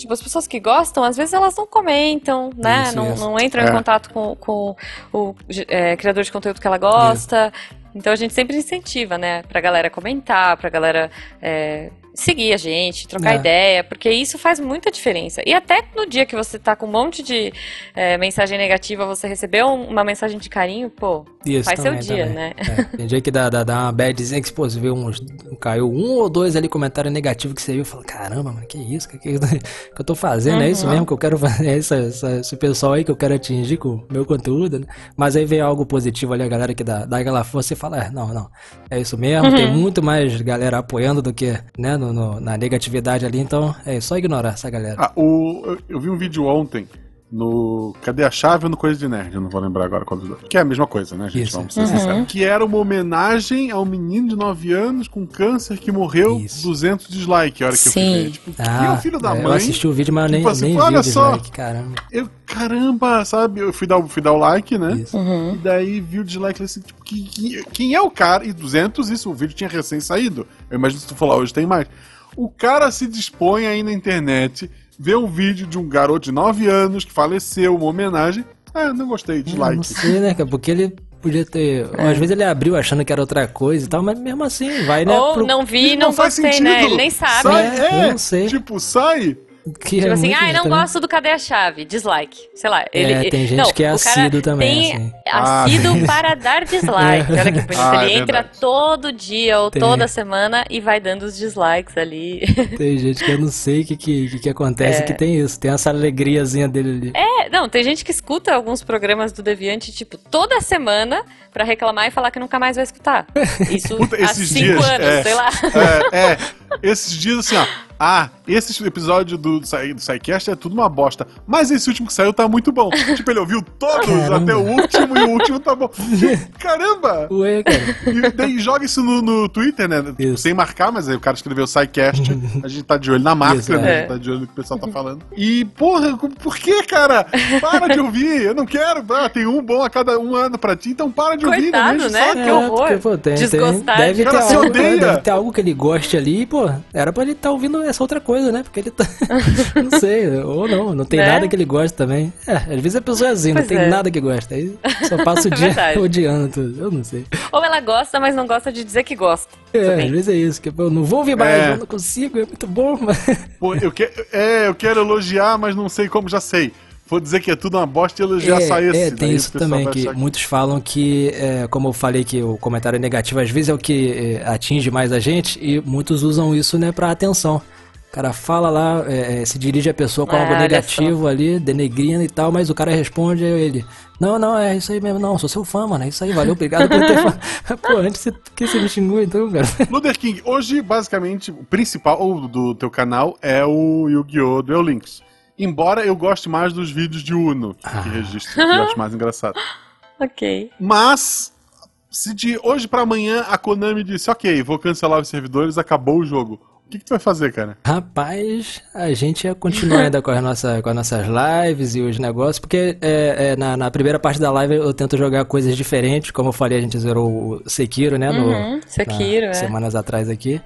Tipo, as pessoas que gostam, às vezes elas não comentam, né? Isso, não, isso. não entram É. em contato com, com o é, criador de conteúdo que ela gosta. Então a gente sempre incentiva, né? Pra galera comentar, pra galera é, seguir a gente, trocar É. ideia, porque isso faz muita diferença. E até no dia que você tá com um monte de é, mensagem negativa, você recebeu um- uma mensagem de carinho, pô, Isso faz seu também, dia, também. né? É, tem dia que dá, dá, dá uma badzinha que, pô, você vê uns. Caiu um ou dois ali comentário negativo que você viu e fala: caramba, mano, que isso? Que, que, que eu tô fazendo? É isso Uhum. mesmo que eu quero fazer? É essa, essa- esse pessoal aí que eu quero atingir com o meu conteúdo, né? Mas aí vem algo positivo ali, a galera que dá, dá aquela força e fala: é, não, não, é isso mesmo. Uhum. Tem muito mais galera apoiando do que, né, no, no- na negatividade ali, então é só ignorar essa galera. Ah, o, eu, eu vi um vídeo ontem no Cadê a Chave ou no Coisa de Nerd? Eu não vou lembrar agora qual dos dois. Que é a mesma coisa, né, gente? Isso. Vamos ser Uhum. sinceros. Que era uma homenagem ao menino de 9 anos com câncer que morreu Isso. 200 dislikes. A hora que eu Sim. ver. Tipo, quem é o filho da é, mãe? Eu assisti o vídeo, mas eu nem, Tipo assim, nem olha vi o só. dislike, caramba. Eu, caramba, sabe? Eu fui dar, o- fui dar o like, né? Isso. Uhum. E daí vi o dislike assim, tipo, que- que- quem é o cara? E 200, isso, o vídeo tinha recém saído. Eu imagino que se tu falar hoje tem mais. O cara se dispõe aí na internet, vê um vídeo de um garoto de 9 anos que faleceu, uma homenagem. Ah, não gostei, Não dislike. sei, né, cara? Porque ele podia ter. Às vezes ele abriu achando que era outra coisa e tal, mas mesmo assim, vai, né? Ou pro- não vi, E não, faz gostei, né? Ele nem sabe. Sai, É, é, eu não sei. Tipo, sai. Que Tipo é assim, ai, não gosto do Cadê a Chave? Dislike. Sei lá. Ele, É, tem gente não, que é assíduo também, Tem assim. Ah, assíduo tem. para dar dislike. Olha que bonito. Ah, ele é entra todo dia ou Tem. toda semana e vai dando os dislikes ali. Tem gente que eu não sei o que, que, que, que acontece É. que tem isso. Tem essa alegriazinha dele ali. É, não, tem gente que escuta alguns programas do Deviante, tipo, toda semana pra reclamar e falar que nunca mais vai escutar. Isso Puta, há esses cinco dias, anos, é. sei lá. É, é. Esses dias assim, ó. Ah, esse episódio do, do do SciCast é tudo uma bosta. Mas esse último que saiu tá muito bom. Tipo, ele ouviu todos Caramba. até o último e o último tá bom. Caramba! Ué, cara. E daí joga isso no, no Twitter, né? Tipo, sem marcar, mas aí o cara escreveu SciCast. a gente tá de olho na marca, Isso, né? é. A gente tá de olho no que o pessoal tá falando. E, porra, por que, cara? Para de ouvir. Eu não quero. Ah, tem um bom a cada um ano pra ti, então para de ouvir. não Coitado, enche o né? saco. Que horror. porque, pô, tem, tem, Desgostar deve, de- ter Cara, se algo, deve ter algo que ele goste ali, pô. Era pra ele estar ouvindo essa outra coisa, né? Porque ele tá. não sei, ou não, não tem Né? nada que ele goste também. É, às vezes a pessoa é assim, não Pois tem é. nada que gosta. Aí só passa o É dia odiando tudo. Eu não sei. Ou ela gosta, mas não gosta de dizer que gosta. É, Também. às vezes é isso, que eu não vou ouvir mais, É. eu não consigo, é muito bom, mas. Pô, eu quero, é, eu quero elogiar, mas não sei como, já sei. Vou dizer que é tudo uma bosta e elogiar só esse. é, tem daí isso também, que achar muitos falam que, é, como eu falei que o comentário é negativo, às vezes é o que é, atinge mais a gente, e muitos usam isso, né, pra atenção. O cara fala lá, é, é, se dirige a pessoa com Ah, algo negativo ali, denegrindo e tal, mas o cara responde aí ele, não, não, é isso aí mesmo, não, sou seu fã, mano, é isso aí, valeu, obrigado por ter falado. Pô, antes você, que você me xingou então, cara? Luther King, hoje, basicamente, o principal do teu canal é o Yu-Gi-Oh! Duel Links. Embora eu goste mais dos vídeos de Uno, que Ah. registro, que eu acho mais engraçado. Ok. Mas, se de hoje pra amanhã a Konami disse, ok, vou cancelar os servidores, acabou o jogo. O que, que tu vai fazer, cara? Rapaz, a gente ia continuar ainda com, as nossa, com as nossas lives e os negócios, porque é, é, na, na primeira parte da live eu tento jogar coisas diferentes, como eu falei, a gente zerou o Sekiro, né? No, Uhum, Sekiro, na- é. Semanas atrás aqui.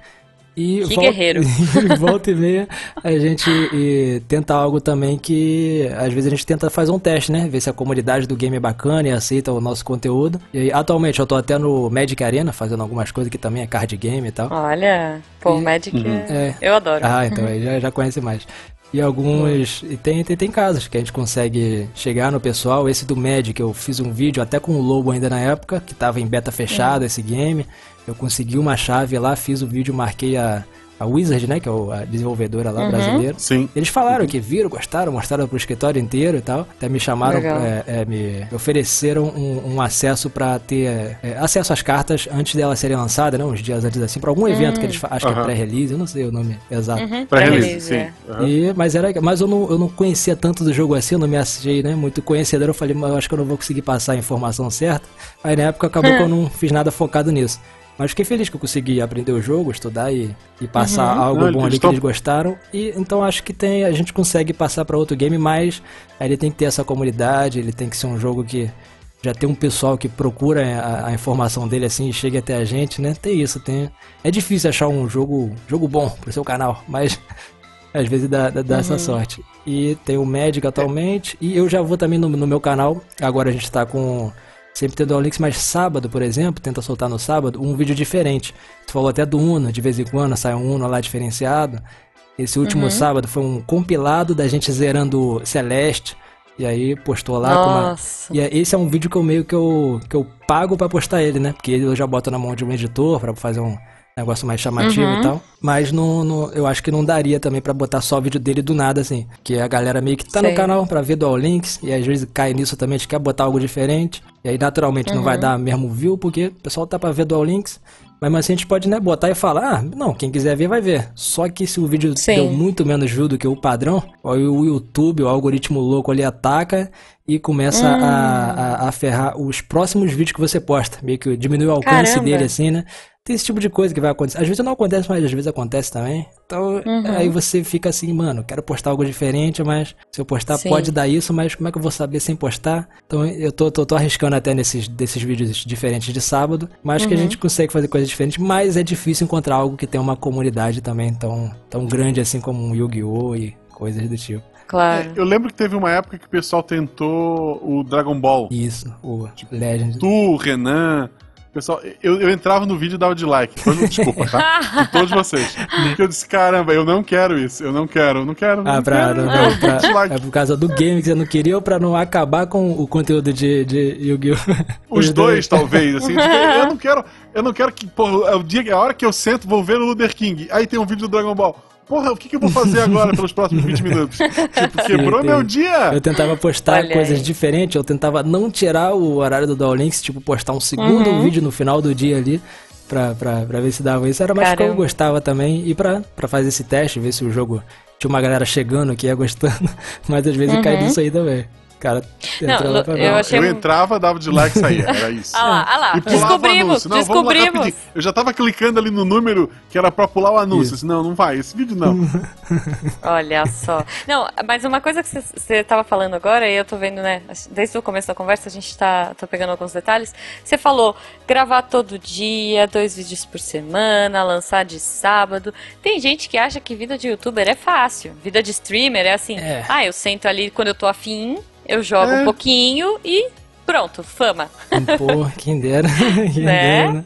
E Que volta- guerreiro. volta e meia a gente e, tenta algo também que às vezes a gente tenta fazer um teste, né? Ver se a comunidade do game é bacana e aceita o nosso conteúdo. E aí, atualmente eu tô até no Magic Arena fazendo algumas coisas que também é card game e tal. Olha, pô, E- Magic é... É. Eu adoro. Ah, então aí já, já conhece mais. E alguns. E tem, tem, tem casos que a gente consegue chegar no pessoal. Esse do Magic, eu fiz um vídeo até com o Lobo ainda na época, que tava em beta fechada esse game. Eu consegui uma chave lá, fiz o vídeo, marquei a, a Wizard, né? Que é o- a desenvolvedora lá brasileira. Sim. Eles falaram que viram, gostaram, mostraram pro escritório inteiro e tal. Até me chamaram, é, é, me ofereceram um, um acesso pra ter é, acesso às cartas antes delas serem lançadas, né? Uns dias antes assim, pra algum evento que eles fa- acho que é pré-release, eu não sei o nome exato. Uhum, Pra release, release, sim. é. E, mas era, mas eu não, eu não conhecia tanto do jogo assim, eu não me achei né, muito conhecedor. Eu falei, mas eu acho que eu não vou conseguir passar a informação certa. Aí na época acabou que eu não fiz nada focado nisso. Mas fiquei feliz que eu consegui aprender o jogo, estudar e, e passar algo Não, bom ali que eles gostaram. E então acho que tem, a gente consegue passar para outro game, mas aí ele tem que ter essa comunidade, ele tem que ser um jogo que já tem um pessoal que procura a, a informação dele assim e chega até a gente, né? Tem isso, tem. É difícil achar um jogo, jogo bom pro seu canal, mas às vezes dá, dá, dá essa sorte. E tem o Magic atualmente. E eu já vou também no, no meu canal. Agora a gente tá com. Sempre tendo Links, mas sábado, por exemplo, tenta soltar no sábado um vídeo diferente. Tu falou até do Uno, de vez em quando sai um Uno lá diferenciado. Esse último sábado foi um compilado da gente zerando Celeste. E aí postou lá com uma, Nossa. e é- esse é um vídeo que eu meio que eu, que eu pago pra postar ele, né? Porque eu já boto na mão de um editor pra fazer um negócio mais chamativo Uhum. e tal. Mas não, não- eu acho que não daria também pra botar só vídeo dele do nada, assim. Que a galera meio que tá Sei. no canal pra ver Dual Links e às vezes cai nisso também, a gente quer botar algo diferente. E aí naturalmente não Uhum. vai dar mesmo view, porque o pessoal tá pra ver Dual Links. Mas, mas assim, a gente pode né, botar e falar, ah, não, quem quiser ver vai ver. Só que se o vídeo Sim. deu muito menos view do que o padrão, aí o YouTube, o algoritmo louco ali ataca e começa Hum. a, a, a ferrar os próximos vídeos que você posta. Meio que diminui o alcance Caramba. dele, assim, né? Tem esse tipo de coisa que vai acontecer. Às vezes não acontece, mas às vezes acontece também. Então, Uhum. aí você fica assim, mano, quero postar algo diferente, mas se eu postar Sim. pode dar isso, mas como é que eu vou saber sem postar? Então eu tô, tô, tô arriscando até nesses desses vídeos diferentes de sábado, mas Uhum. que a gente consegue fazer coisas diferentes, mas é difícil encontrar algo que tenha uma comunidade também tão, tão grande assim como um Yu-Gi-Oh! e coisas do tipo. Claro. Eu lembro que teve uma época que o pessoal tentou o Dragon Ball. Isso, o Legend. Tu, Renan. Pessoal, eu, eu entrava no vídeo e dava de like. Desculpa, tá? De todos vocês. Porque eu disse, caramba, eu não quero isso. Eu não quero, eu não quero. Ah, não pra, quero, não, eu não, pra- dislike. é por causa do game que você não queria ou pra não acabar com o conteúdo de, de Yu-Gi-Oh! Os dois, talvez, assim. eu não quero. Eu não quero que. Porra, é o dia, é a hora que eu sento, vou ver o Luther King. Aí tem um vídeo do Dragon Ball. Porra, o que, que eu vou fazer agora pelos próximos 20 minutos? Tipo, quebrou Sim, meu dia! Eu tentava postar Olha coisas aí. diferentes, eu tentava não tirar o horário do Dual Links, tipo, postar um segundo Uhum. vídeo no final do dia ali, pra, pra, pra ver se dava isso. Era mais que eu Caramba. gostava também, e pra, pra fazer esse teste, ver se o jogo tinha uma galera chegando que ia gostando, mas às vezes cai nisso aí também. Cara. Não, pra eu achei- Eu entrava, dava de like e saía. Era isso. Ah lá, ah lá. E pulava Descobrimos, anúncio. Não, descobrimos. Eu já tava clicando ali no número que era pra pular o anúncio. Disse, Não, não vai, esse vídeo não. Olha só. Não, mas uma coisa que você estava falando agora, e eu tô vendo, né, desde o começo da conversa, a gente tá, tô pegando alguns detalhes. Você falou gravar todo dia, dois vídeos por semana, lançar de sábado. Tem gente que acha que vida de youtuber é fácil. Vida de streamer é assim, É. ah, eu sento ali quando eu tô afim, eu jogo É. um pouquinho e pronto, fama. Pô, quem dera. quem Né? dera, né?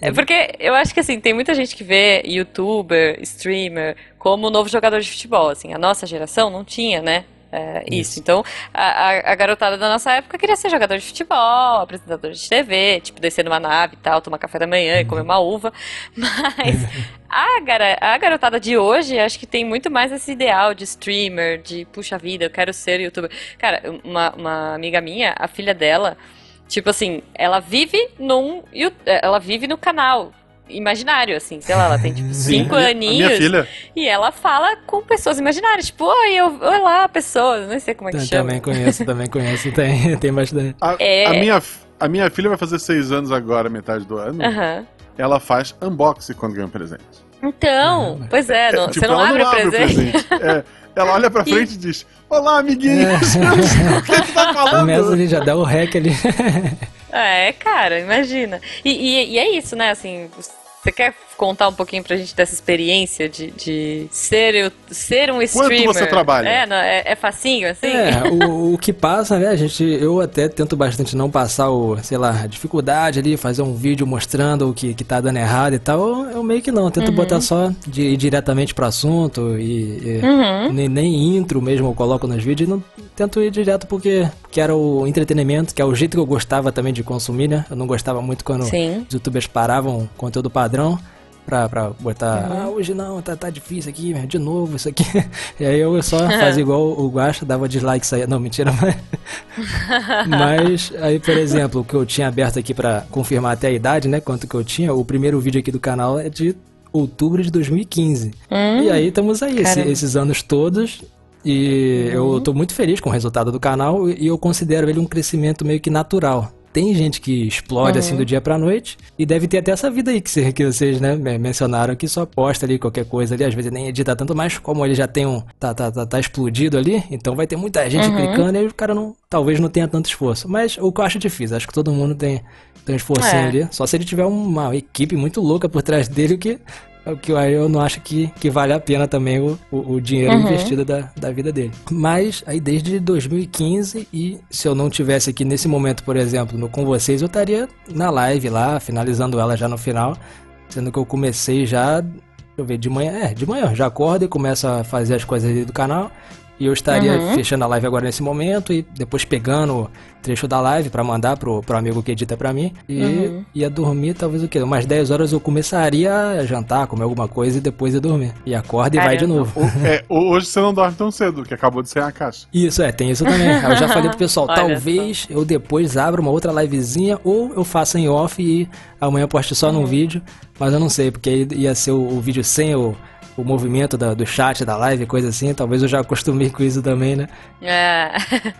É porque eu acho que assim, tem muita gente que vê youtuber, streamer, como novo jogador de futebol. Assim, a nossa geração não tinha, né? É, isso. Isso. Então, a, a- garotada da nossa época queria ser jogador de futebol, apresentador de TV, tipo, descer numa nave e tal, tomar café da manhã e comer uma uva. Mas a, gara- a garotada de hoje, acho que tem muito mais esse ideal de streamer, de puxa vida, eu quero ser youtuber. Cara, uma, uma amiga minha, a filha dela, tipo assim, ela vive num. Ela vive no canal imaginário, assim, sei lá, ela tem tipo Sim. cinco A minha- aninhos. A minha filha. E ela fala com pessoas imaginárias, tipo, oi, eu, olá, pessoas, não sei como é que Eu chama. também conheço, também conheço. Tem, tem bastante. A, É. a minha, a minha filha vai fazer seis anos agora, metade do ano. Aham. Ela faz unboxing quando ganha um presente. Então, pois é, não- tipo, você não ela abre o presente. É, ela olha pra frente e diz: Olá, amiguinhos! o que tu tá falando? Começa ali, já dá o rec ali. É, cara, imagina. E, e- e é isso, né? Assim, você quer contar um pouquinho pra gente dessa experiência de, de ser, ser um streamer? você trabalha? É, não, é, é facinho, assim? É, o, o que passa, né, a gente, eu até tento bastante não passar o, sei lá, a dificuldade ali, fazer um vídeo mostrando o que, que tá dando errado e tal, eu, eu meio que não, tento botar só de ir diretamente pro assunto e, e Uhum. nem, nem intro mesmo eu coloco nos vídeos, e não tento ir direto porque que era o entretenimento, que é o jeito que eu gostava também de consumir, né, eu não gostava muito quando Sim. os youtubers paravam conteúdo padrão pra, pra botar, Uhum. ah, hoje não, tá, tá difícil aqui, de novo isso aqui. E aí eu só fazia igual o Guacha, dava dislike saía. Não, mentira, mas... mas aí, por exemplo, o que eu tinha aberto aqui pra confirmar até a idade, né, quanto que eu tinha, o primeiro vídeo aqui do canal é de outubro de 2015. Hum, E aí estamos aí, esse- esses anos todos. E eu tô muito feliz com o resultado do canal e eu considero ele um crescimento meio que natural. Tem gente que explode assim do dia pra noite e deve ter até essa vida aí que, que vocês né, men- mencionaram que só posta ali qualquer coisa ali, às vezes nem edita tanto, mas como ele já tem um. tá, tá, tá, tá explodido ali, então vai ter muita gente clicando e aí o cara não. talvez não tenha tanto esforço. Mas o que eu acho difícil, acho que todo mundo tem, tem um esforcinho É. ali. Só se ele tiver uma equipe muito louca por trás dele, que o que eu, não acho que, que vale a pena também o, o, o dinheiro Uhum. investido da, da vida dele. Mas aí desde 2015 e se eu não tivesse aqui nesse momento, por exemplo, no, com vocês, eu estaria na live lá, finalizando ela já no final, sendo que eu comecei já, deixa eu ver, de manhã, é, de manhã, já acordo e começo a fazer as coisas ali do canal. E eu estaria Uhum. fechando a live agora nesse momento e depois pegando o trecho da live pra mandar pro, pro amigo que edita pra mim. E Uhum. ia dormir, talvez o quê? Umas 10 horas eu começaria a jantar, comer alguma coisa e depois ia dormir. E acorda e vai de novo. O- é, hoje você não dorme tão cedo, que acabou de sair a caixa. Isso, é, tem isso também. Eu já falei pro pessoal, talvez eu depois abra uma outra livezinha ou eu faça em off e amanhã eu poste só Uhum. num vídeo, mas eu não sei, porque aí ia ser o, o vídeo sem o, o movimento da- do chat, da live, coisa assim, talvez eu já acostumei com isso também, né? É.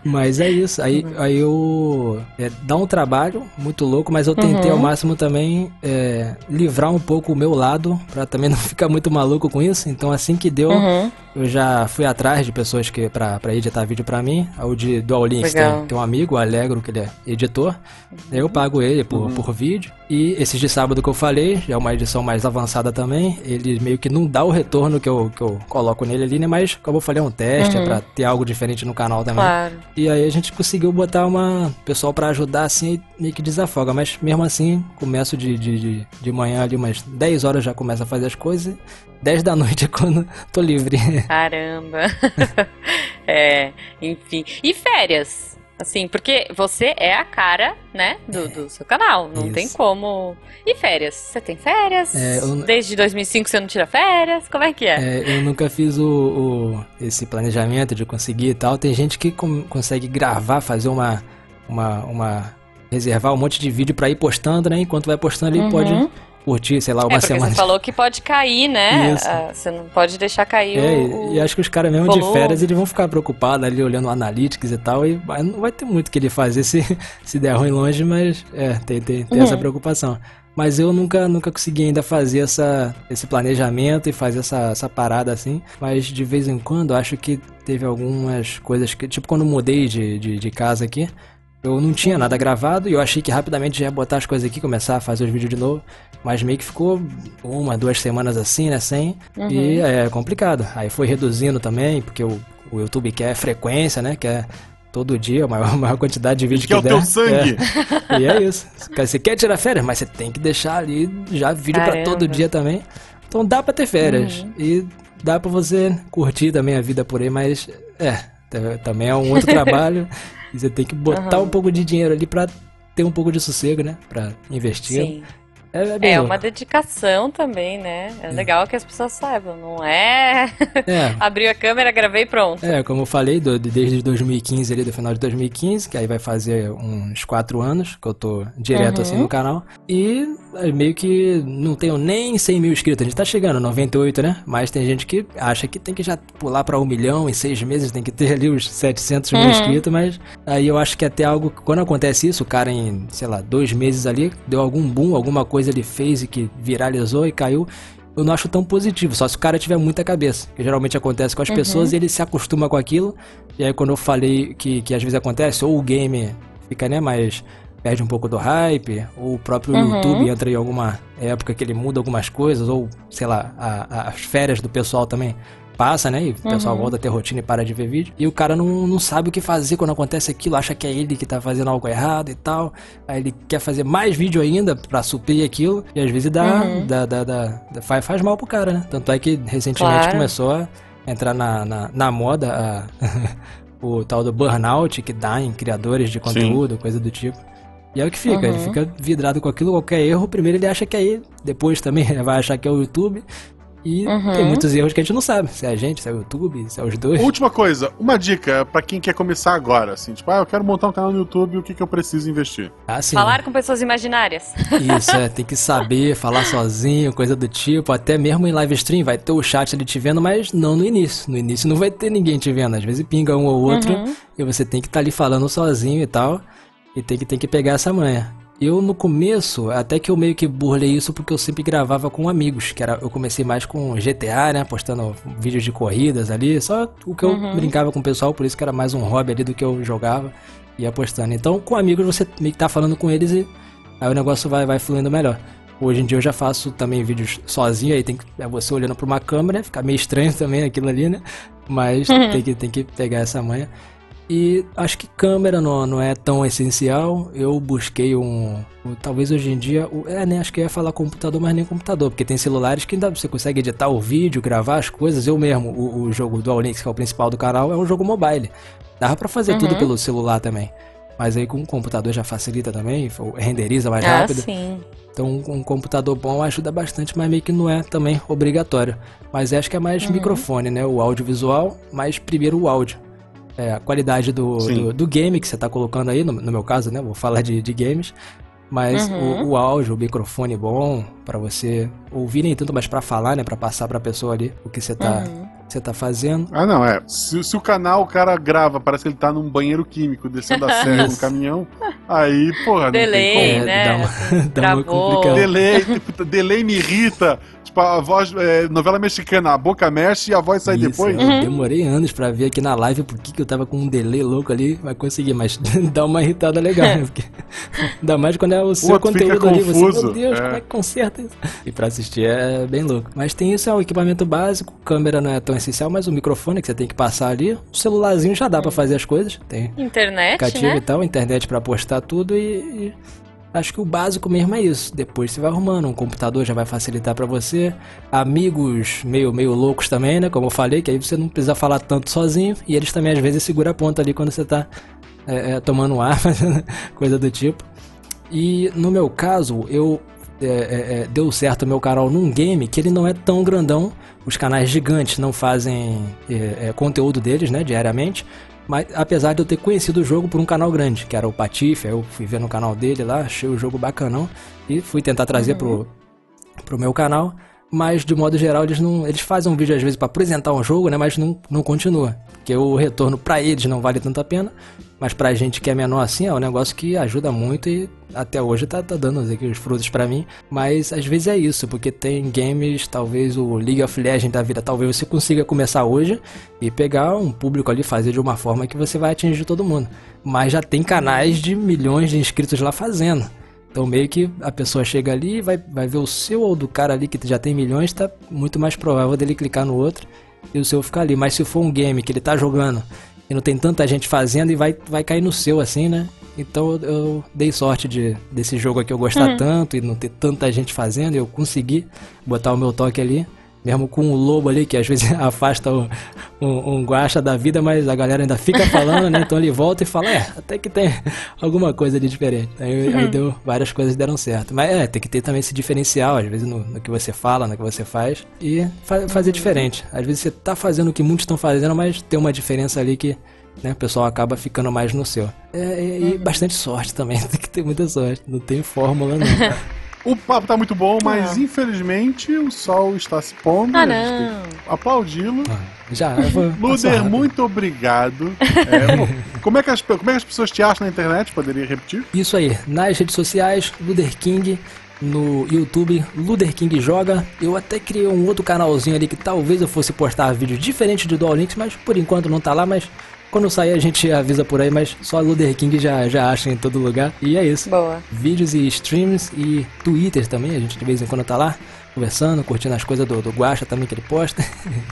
Mas é isso, aí, aí eu. é, dá um trabalho muito louco, mas eu tentei ao máximo também é, livrar um pouco o meu lado, pra também não ficar muito maluco com isso. Então assim que deu, Uhum. Eu já fui atrás de pessoas que pra, pra editar vídeo pra mim. O de Dual Links tem, tem um amigo, o Alegro, que ele é editor. Aí eu pago ele por, por vídeo. E esses de sábado que eu falei, já é uma edição mais avançada também. Ele meio que não dá o retorno que eu, que eu coloco nele ali, né? Mas como eu falei, é um teste, é pra ter algo diferente no canal também. Claro. E aí a gente conseguiu botar uma pessoal pra ajudar assim e meio que desafoga. Mas mesmo assim, começo de, de, de, de manhã ali, umas 10 horas já começa a fazer as coisas. 10 da noite é quando tô livre. Caramba. é, enfim. E férias? Assim, porque você é a cara, né, do, do seu canal. Não Isso. tem como. E férias? Você tem férias? É, eu- Desde 2005 você não tira férias? Como é que é? É, eu nunca fiz o, o- esse planejamento de conseguir e tal. Tem gente que com- consegue gravar, fazer uma, uma, uma. reservar um monte de vídeo pra ir postando, né? Enquanto vai postando ali, Uhum. pode curtir, sei lá, uma é, semana. você falou que pode cair, né? Isso. Ah, você não pode deixar cair É, o, e acho que os caras mesmo de férias, eles vão ficar preocupados ali olhando o Analytics e tal, e não vai ter muito que ele fazer se, se der ruim longe, mas é, tem, tem, tem Uhum. essa preocupação. Mas eu nunca, nunca consegui ainda fazer essa, esse planejamento e fazer essa, essa parada assim. Mas de vez em quando acho que teve algumas coisas que. Tipo quando mudei de, de, de casa aqui, eu não tinha nada gravado e eu achei que rapidamente já ia botar as coisas aqui, começar a fazer os vídeos de novo. Mas meio que ficou uma, duas semanas assim, né? Sem. Uhum. E é complicado. Aí foi reduzindo também, porque o, o YouTube quer frequência, né? Quer todo dia, a maior, maior quantidade de vídeos Que é o der. teu sangue. É. E é isso. Você quer tirar férias, mas você tem que deixar ali já vídeo pra Caramba. todo dia também. Então dá pra ter férias. Uhum. E dá pra você curtir também a vida por aí, mas é, também é um outro trabalho. E você tem que botar Uhum. um pouco de dinheiro ali pra ter um pouco de sossego, né? Pra investir. Sim. É, é, é uma dedicação também, né? É, é, legal que as pessoas saibam, não é, é. abrir a câmera, gravei e pronto. É, como eu falei, do, desde 2015 ali, do final de 2015, que aí vai fazer uns quatro anos que eu tô direto uhum. assim no canal. E meio que não tenho nem 100 mil inscritos, a gente tá chegando, 98, né? Mas tem gente que acha que tem que já pular para um milhão em seis meses, tem que ter ali os 700 mil uhum. inscritos, mas aí eu acho que até algo, quando acontece isso, o cara em, sei lá, dois meses ali, deu algum boom, alguma coisa ele fez e que viralizou e caiu, eu não acho tão positivo, só se o cara tiver muita cabeça. Que geralmente acontece com as uhum. pessoas e ele se acostuma com aquilo. E aí quando eu falei que, que às vezes acontece, ou o game fica, né, mais perde um pouco do hype, ou o próprio uhum. YouTube entra em alguma época que ele muda algumas coisas, ou sei lá, a, a, as férias do pessoal também passa, né? E o pessoal uhum. volta a ter rotina e para de ver vídeo. E o cara não, não sabe o que fazer quando acontece aquilo, acha que é ele que tá fazendo algo errado e tal. Aí ele quer fazer mais vídeo ainda para suprir aquilo. E às vezes dá, uhum. dá, dá, dá, dá, faz, faz mal pro cara, né? Tanto é que recentemente claro. começou a entrar na, na, na moda a, o tal do burnout que dá em criadores de conteúdo, Sim. coisa do tipo. E é o que fica, uhum. ele fica vidrado com aquilo, qualquer erro, primeiro ele acha que é ele, depois também ele vai achar que é o YouTube, e uhum. tem muitos erros que a gente não sabe. Se é a gente, se é o YouTube, se é os dois. Última coisa, uma dica para quem quer começar agora, assim, tipo, ah, eu quero montar um canal no YouTube, o que, que eu preciso investir? Ah, falar com pessoas imaginárias. Isso, é, tem que saber falar sozinho, coisa do tipo, até mesmo em live stream vai ter o chat ali te vendo, mas não no início. No início não vai ter ninguém te vendo, às vezes pinga um ou outro uhum. e você tem que estar tá ali falando sozinho e tal, e tem que, tem que pegar essa manha. Eu no começo, até que eu meio que burlei isso porque eu sempre gravava com amigos, que era eu comecei mais com GTA, né, postando vídeos de corridas ali, só o que eu uhum. brincava com o pessoal, por isso que era mais um hobby ali do que eu jogava e apostando. Então, com amigos você meio que tá falando com eles e aí o negócio vai vai fluindo melhor. Hoje em dia eu já faço também vídeos sozinho, aí tem que é você olhando para uma câmera, fica meio estranho também aquilo ali, né? Mas uhum. tem que tem que pegar essa manha. E acho que câmera não, não é tão essencial. Eu busquei um. Talvez hoje em dia. É, né? Acho que eu ia falar computador, mas nem computador. Porque tem celulares que ainda você consegue editar o vídeo, gravar as coisas. Eu mesmo, o, o jogo do Links, que é o principal do canal, é um jogo mobile. Dava pra fazer uhum. tudo pelo celular também. Mas aí com o computador já facilita também, renderiza mais ah, rápido. Sim. Então um computador bom ajuda bastante, mas meio que não é também obrigatório. Mas acho que é mais uhum. microfone, né? O audiovisual, mas primeiro o áudio é, a qualidade do, do, do, game que você está colocando aí, no, no, meu caso, né? Vou falar de, de games. Mas uhum. o, o, áudio, o microfone bom para você ouvir nem tanto, mas para falar, né? Para passar para a pessoa ali o que você está uhum. você tá fazendo. Ah, não, é. Se, se, o canal o cara grava, parece que ele tá num banheiro químico, descendo a serra no caminhão, aí, porra, delay, não tem como. né? É, dá uma, dá uma complicada. Delay, tipo, delay me irrita. Tipo, a voz, é, novela mexicana, a boca mexe e a voz sai Isso, depois. Eu uhum. demorei anos pra ver aqui na live por que, que eu tava com um delay louco ali, vai conseguir, mas dá uma irritada legal, né? Porque, ainda mais quando é o seu Pô, conteúdo ali, você, meu Deus, é. como é que conserta isso? E pra assistir é bem louco. Mas tem isso, é o equipamento básico, câmera não é tão essencial, mas o microfone que você tem que passar ali, o celularzinho já dá pra fazer as coisas. Tem internet, né? e tal, internet pra postar tudo e, e Acho que o básico mesmo é isso. Depois você vai arrumando, um computador já vai facilitar para você. Amigos meio meio loucos também, né? Como eu falei, que aí você não precisa falar tanto sozinho. E eles também às vezes seguram a ponta ali quando você tá é, é, tomando ar, coisa do tipo. E no meu caso, eu é, é, é, deu certo meu canal num game que ele não é tão grandão. Os canais gigantes não fazem é, conteúdo deles, né, diariamente. Mas apesar de eu ter conhecido o jogo por um canal grande, que era o Patife, eu fui ver no canal dele lá, achei o jogo bacanão e fui tentar trazer uhum. pro, pro meu canal. Mas de modo geral eles não. Eles fazem um vídeo às vezes para apresentar um jogo, né? Mas não, não continua. Porque o retorno para eles não vale tanto a pena. Mas pra gente que é menor assim, é um negócio que ajuda muito e até hoje tá, tá dando aqui os frutos para mim. Mas às vezes é isso, porque tem games, talvez o League of Legends da vida, talvez você consiga começar hoje e pegar um público ali, fazer de uma forma que você vai atingir todo mundo. Mas já tem canais de milhões de inscritos lá fazendo. Então meio que a pessoa chega ali, vai, vai ver o seu ou do cara ali que já tem milhões, tá muito mais provável dele clicar no outro e o seu ficar ali. Mas se for um game que ele tá jogando e não tem tanta gente fazendo e vai, vai cair no seu assim, né? Então eu dei sorte de desse jogo aqui eu gostar uhum. tanto e não ter tanta gente fazendo, e eu consegui botar o meu toque ali. Mesmo com o lobo ali, que às vezes afasta um, um, um guacha da vida, mas a galera ainda fica falando, né? Então ele volta e fala, é, até que tem alguma coisa de diferente. Aí, uhum. aí deu, várias coisas deram certo. Mas é, tem que ter também esse diferencial, às vezes no, no que você fala, no que você faz, e fa fazer diferente. Às vezes você tá fazendo o que muitos estão fazendo, mas tem uma diferença ali que né, o pessoal acaba ficando mais no seu. É, e, e bastante sorte também, tem que ter muita sorte. Não tem fórmula, não. O papo tá muito bom, mas infelizmente o sol está se pondo. Ah, não. Aplaudi-lo. Ah, já, Luder, muito obrigado. É, como, é que as, como é que as pessoas te acham na internet? Poderia repetir? Isso aí, nas redes sociais, Luder King no YouTube, Luder King Joga. Eu até criei um outro canalzinho ali que talvez eu fosse postar vídeo diferente do Dual Links, mas por enquanto não tá lá, mas quando sair a gente avisa por aí, mas só Luder King já, já acha em todo lugar. E é isso. Boa. Vídeos e streams e Twitter também, a gente de vez em quando tá lá conversando, curtindo as coisas do, do Guacha também que ele posta.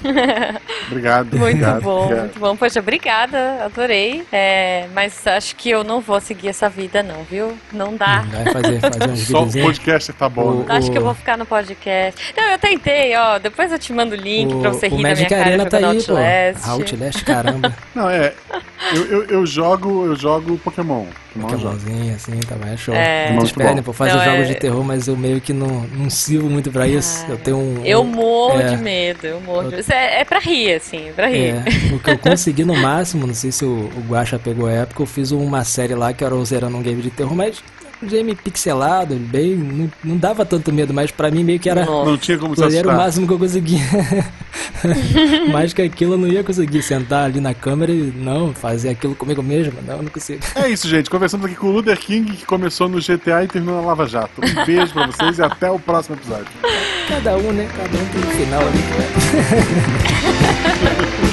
obrigado. Muito obrigado, bom, obrigado. muito bom. Poxa, obrigada, adorei. É, mas acho que eu não vou seguir essa vida, não, viu? Não dá. Vai fazer, fazer uns Só o podcast tá bom. O, acho que eu vou ficar no podcast. Não, eu tentei, ó. Depois eu te mando o link o, pra você rir da minha cara Arena tá aí, Outlast. Pô. Outlast, caramba. Não, é. Eu, eu, eu, jogo, eu jogo Pokémon. Pokémonzinho, assim, tá mais show. É... Muitos pedem pra fazer não, jogos é... de terror, mas eu meio que não, não sirvo muito pra isso. Eu tenho um. Eu morro é... de medo, eu morro de medo. É, é pra rir, assim, pra rir. É, o que eu consegui no máximo, não sei se o, o Guacha pegou a época, eu fiz uma série lá que era o Zerando um game de terror, mas game pixelado, bem. Não, não, dava tanto medo, mas pra mim meio que era. Não, não tinha como Era o máximo que eu conseguia. mais que aquilo eu não ia conseguir sentar ali na câmera e não, fazer aquilo comigo mesmo. Não, não consigo. É isso, gente. Conversamos aqui com o Luther King, que começou no GTA e terminou na Lava Jato. Um beijo pra vocês e até o próximo episódio. Cada um, né? Cada um tem um final ali.